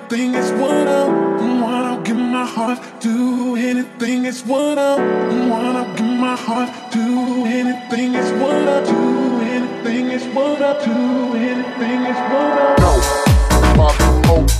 anything is what I want. I'll give my heart to anything what I want. I'll give my heart to anything what I do. Anything It's what I do. Anything what I do. No, I'm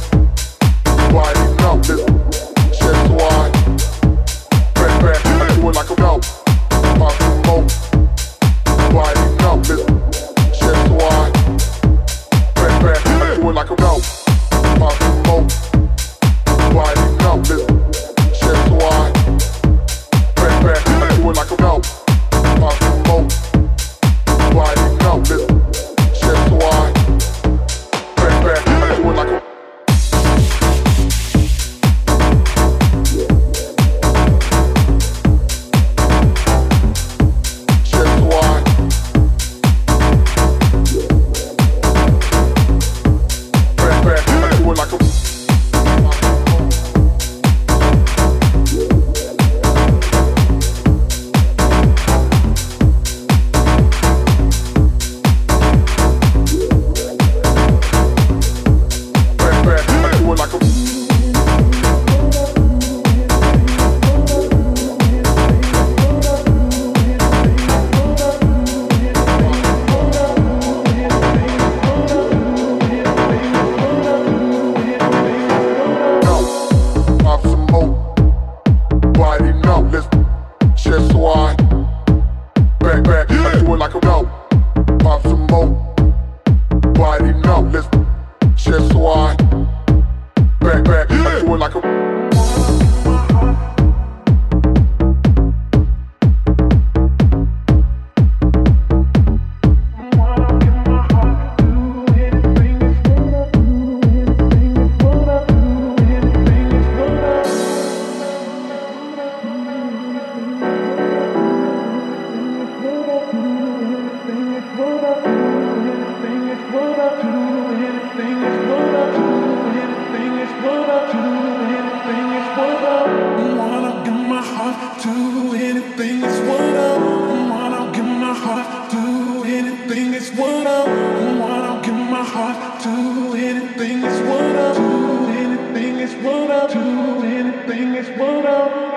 what I want. I'll give my heart to anything It's what I do. Anything is what I do. Anything is what I do.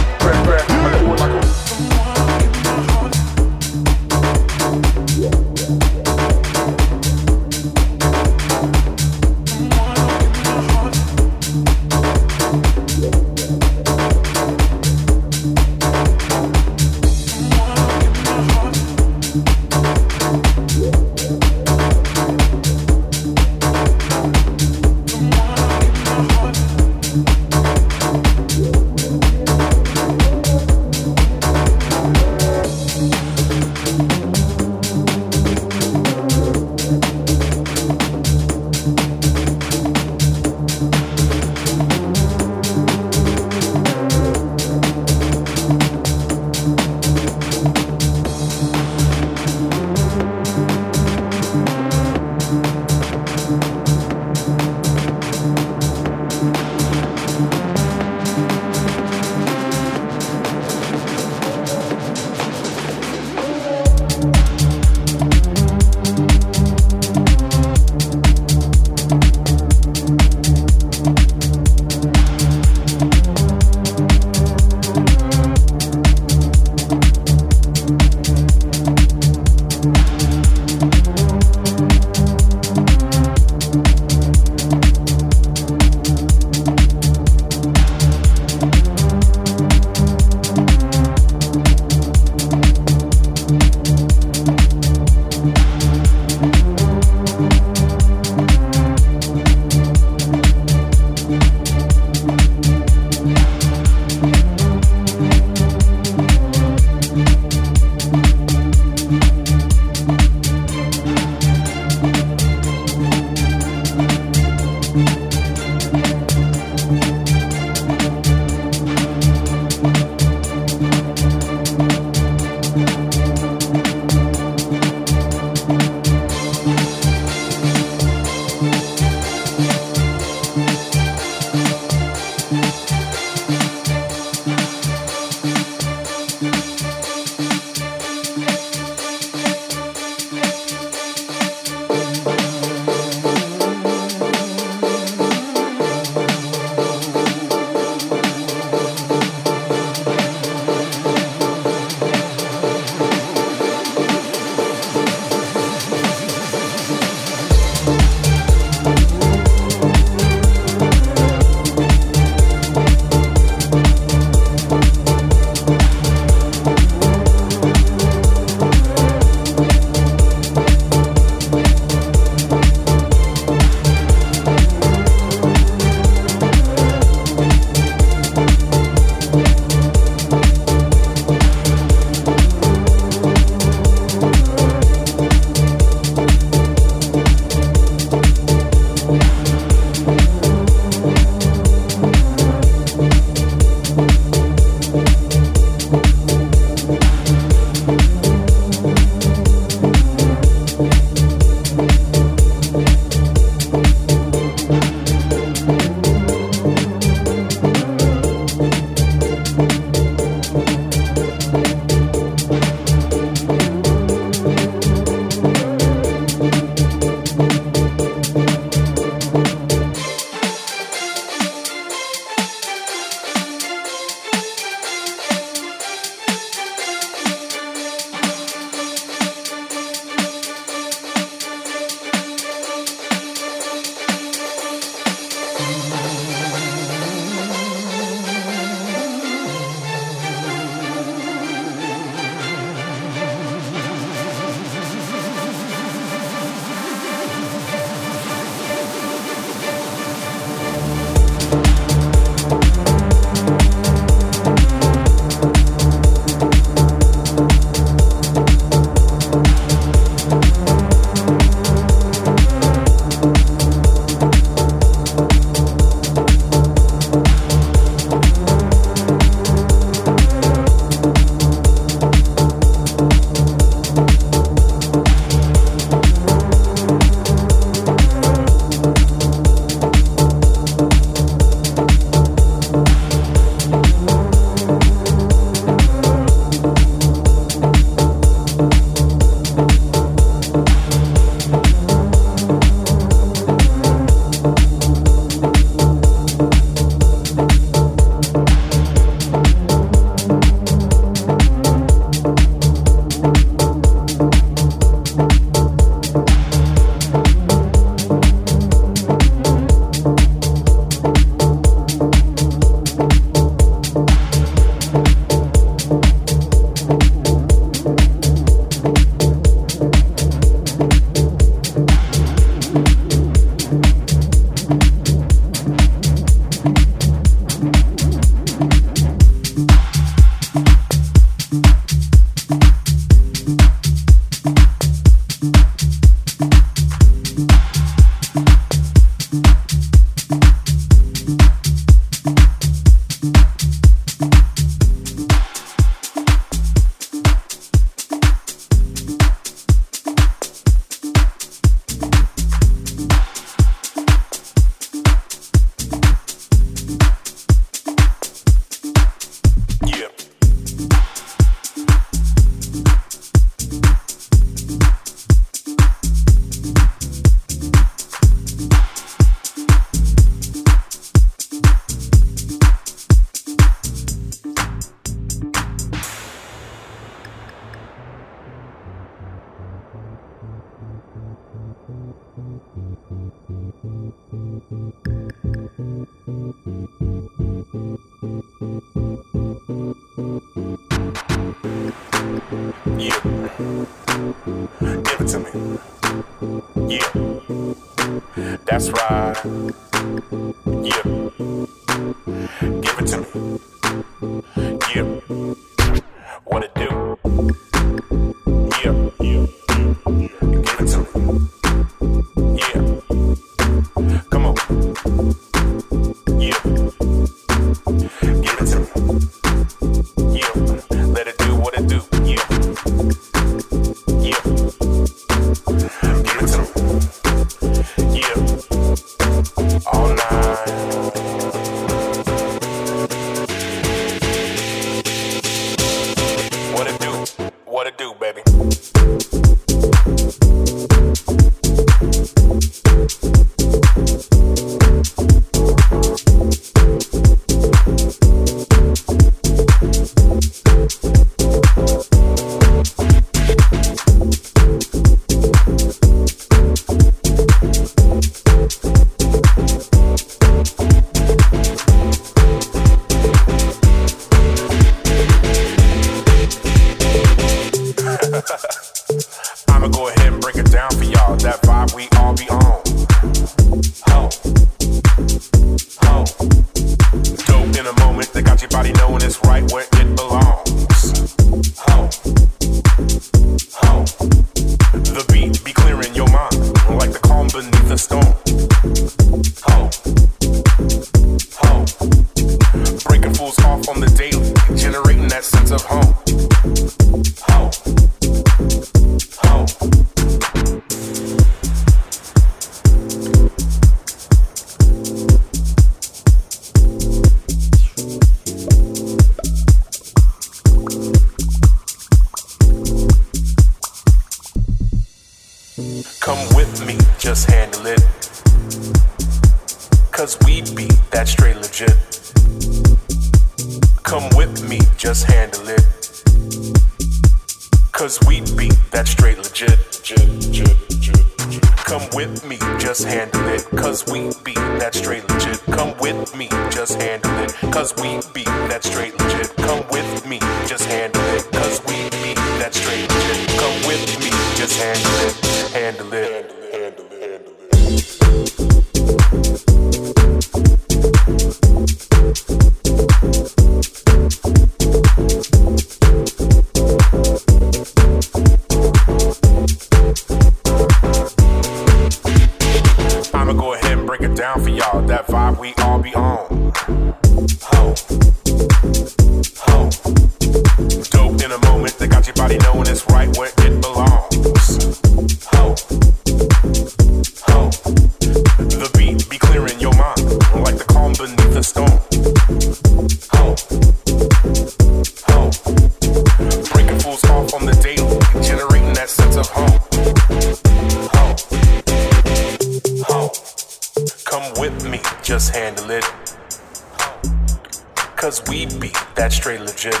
cause we beat that straight legit.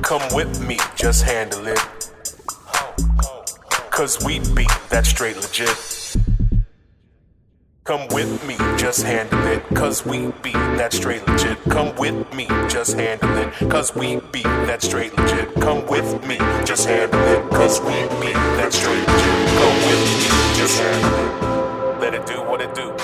Come with me, just handle it. Cause we beat that straight legit. Come with me, just handle it. Cause we beat that straight legit. Come with me, just handle it. Cause we beat that straight legit. Come with me, just handle it. Cause we beat that straight legit. Come with me, just handle it. Let it do what it do.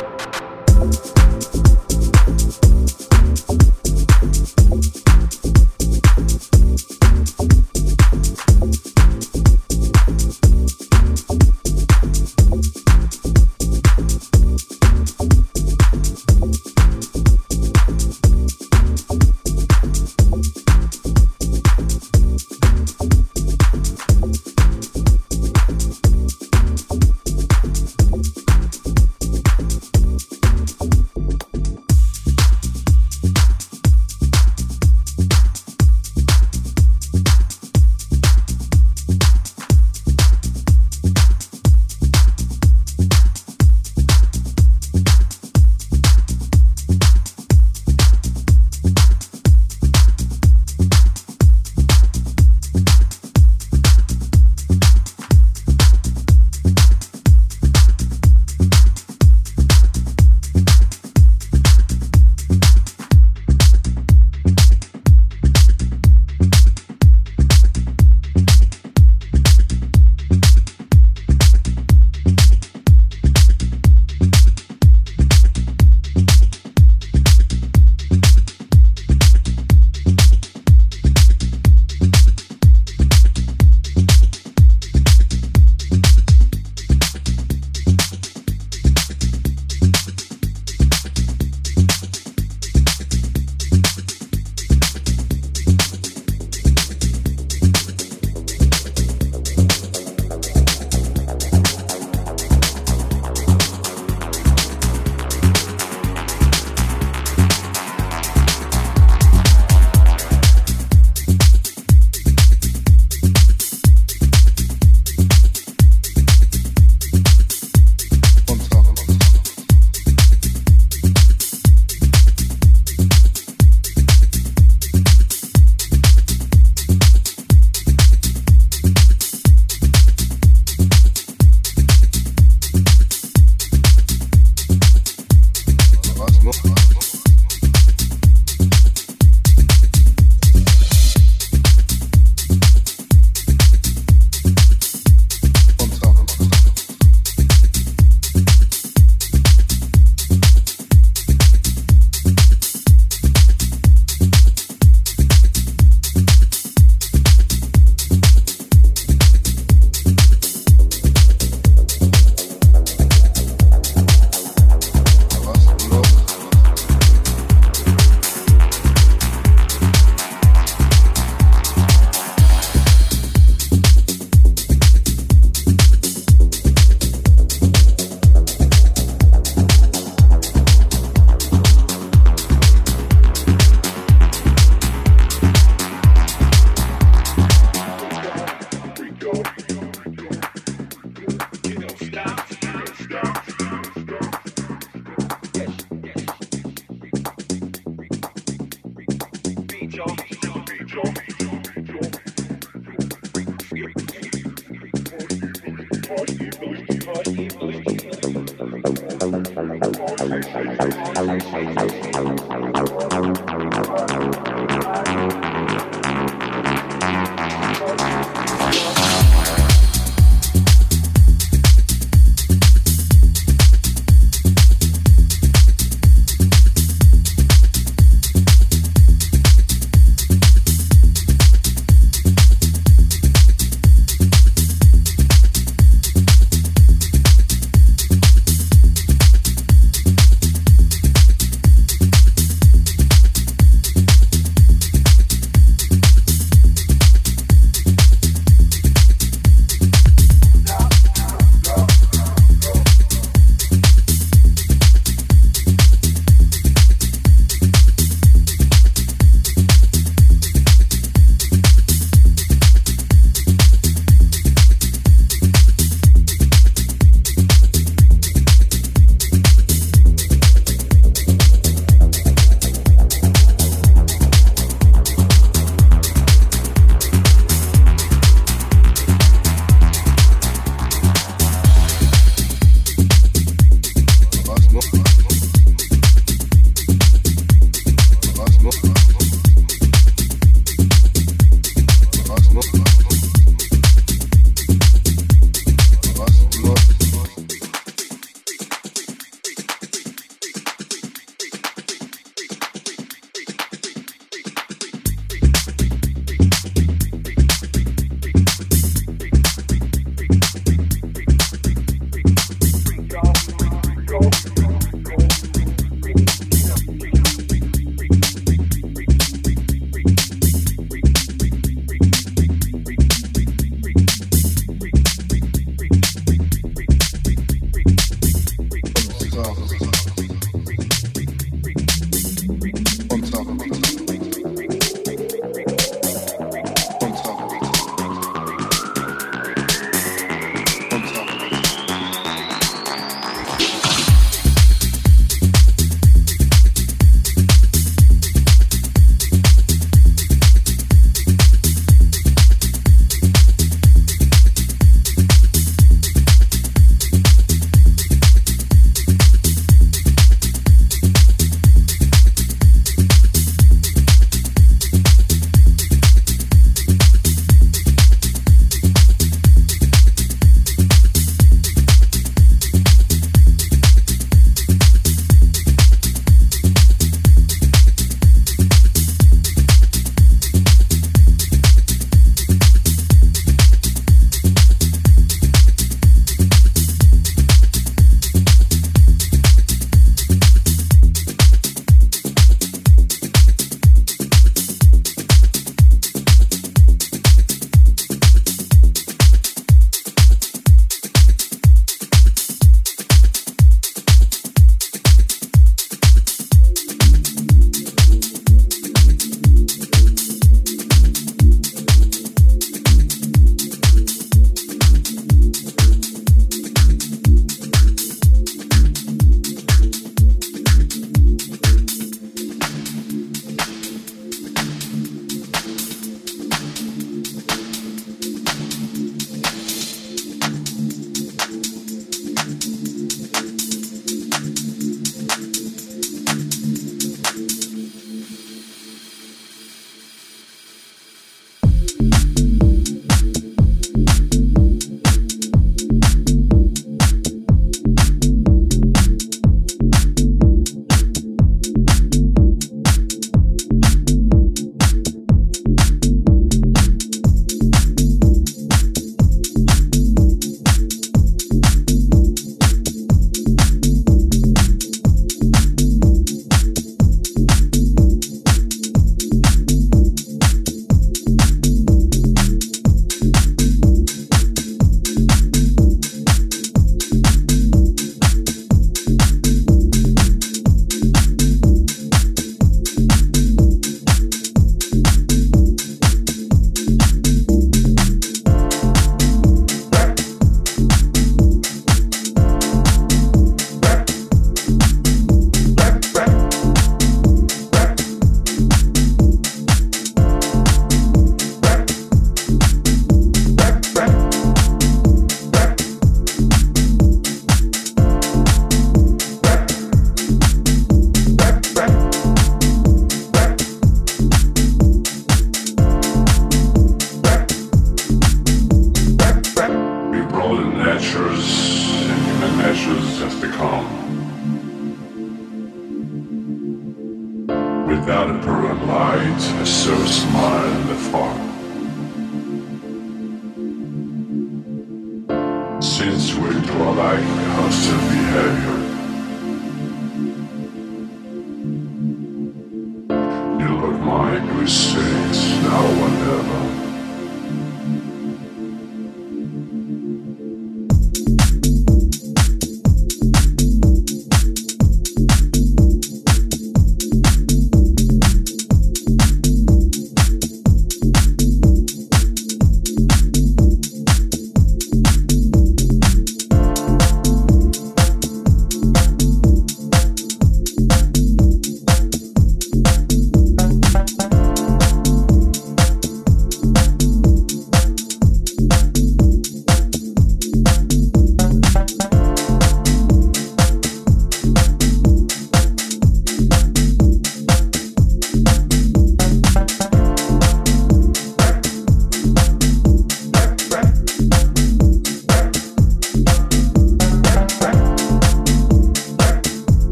without a pair of lights, I so smile in the fog.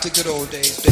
About the good old days,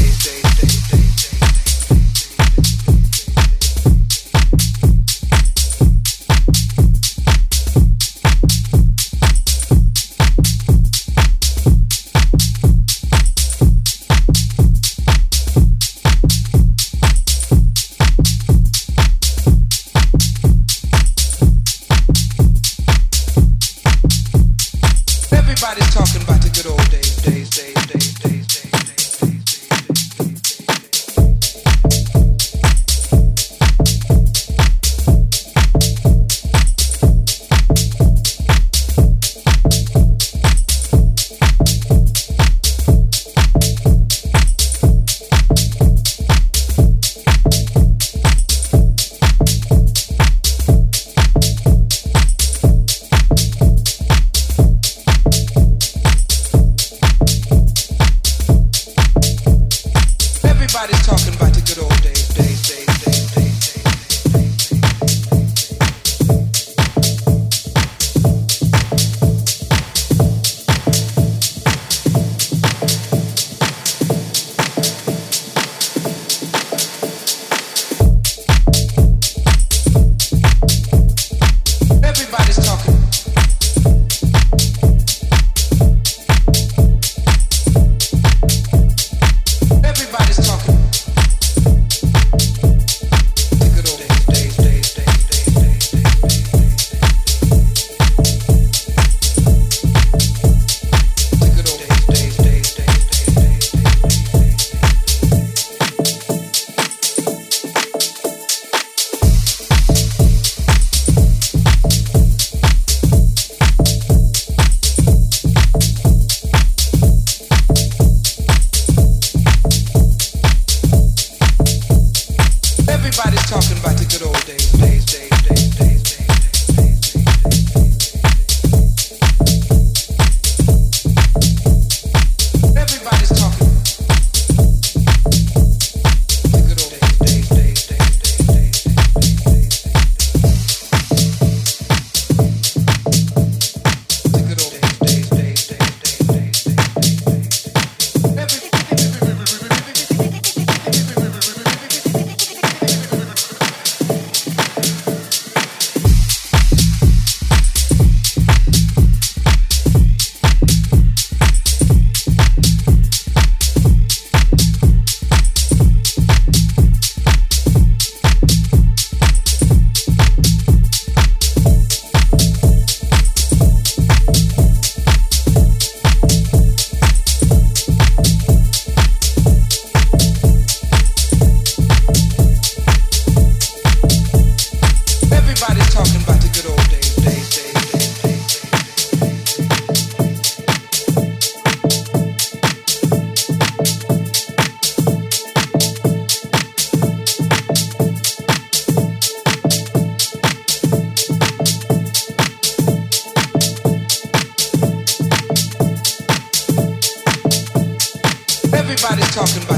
talking about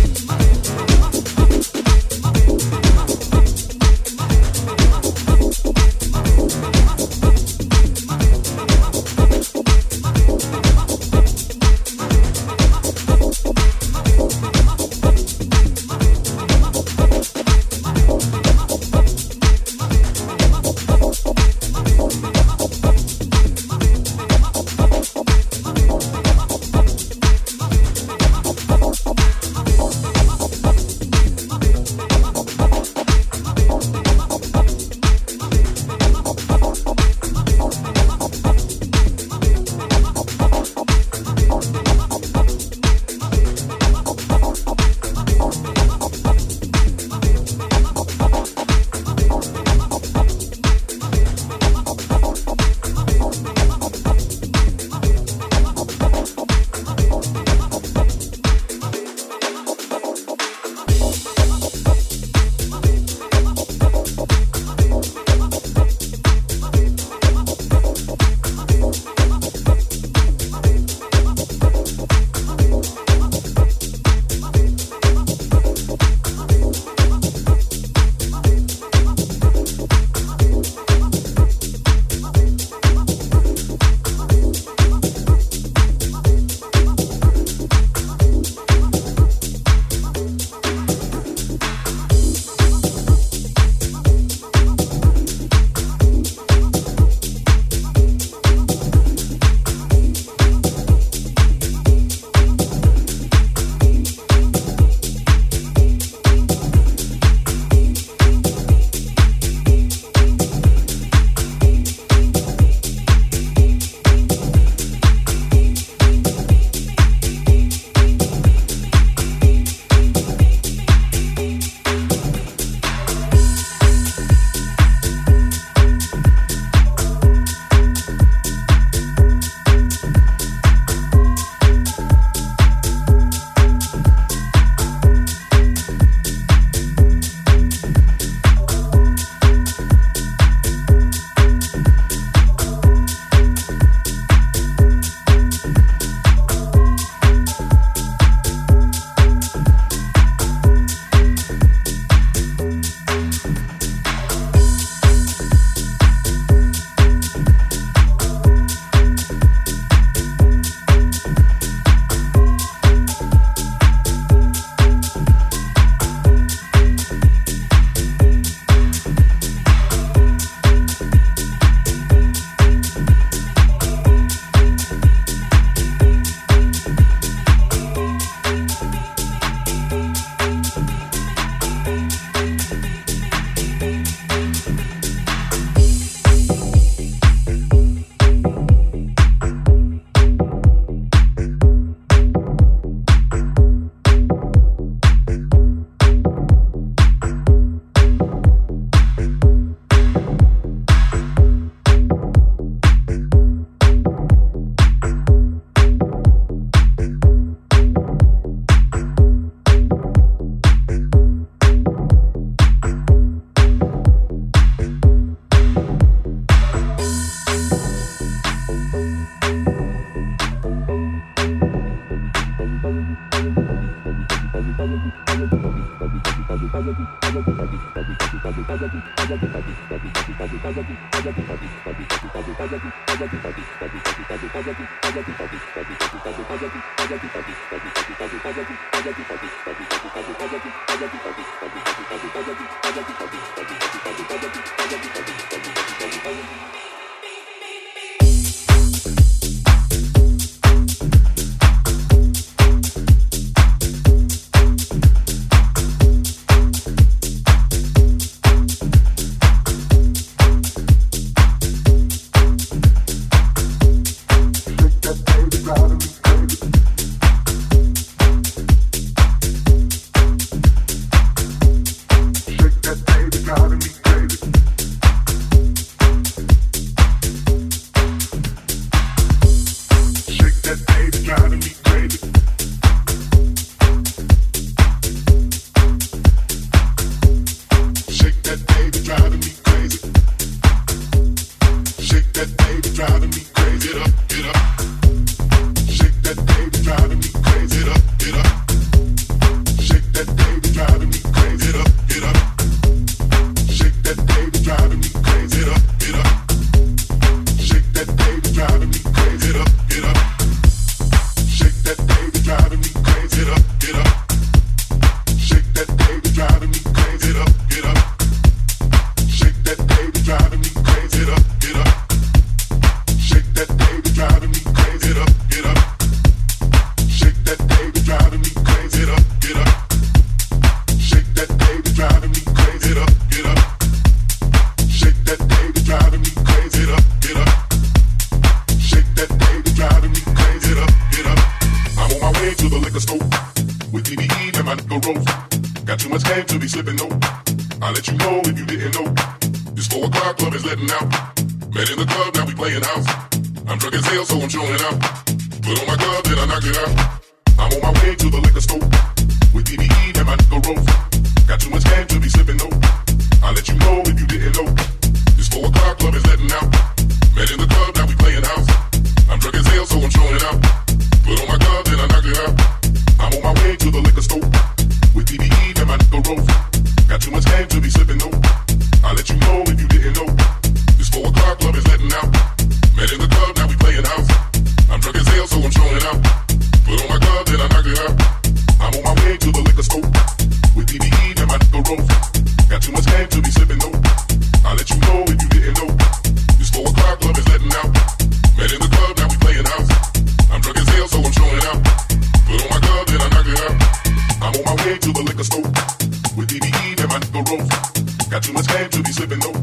Got too much game to be slipping, though.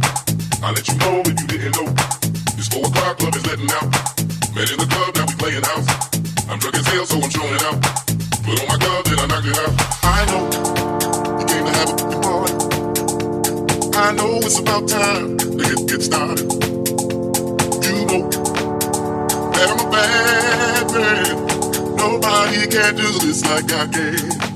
I let you know if you didn't know. This four o'clock club is letting out. Met in the club, now we playing out. I'm drunk as hell, so I'm showing out. Put on my glove, then I knocked it out. I know you came to have a party. I know it's about time to get, get started. You know that I'm a bad man. Nobody can do this like I can.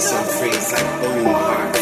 Free. It's like oh, boom, heart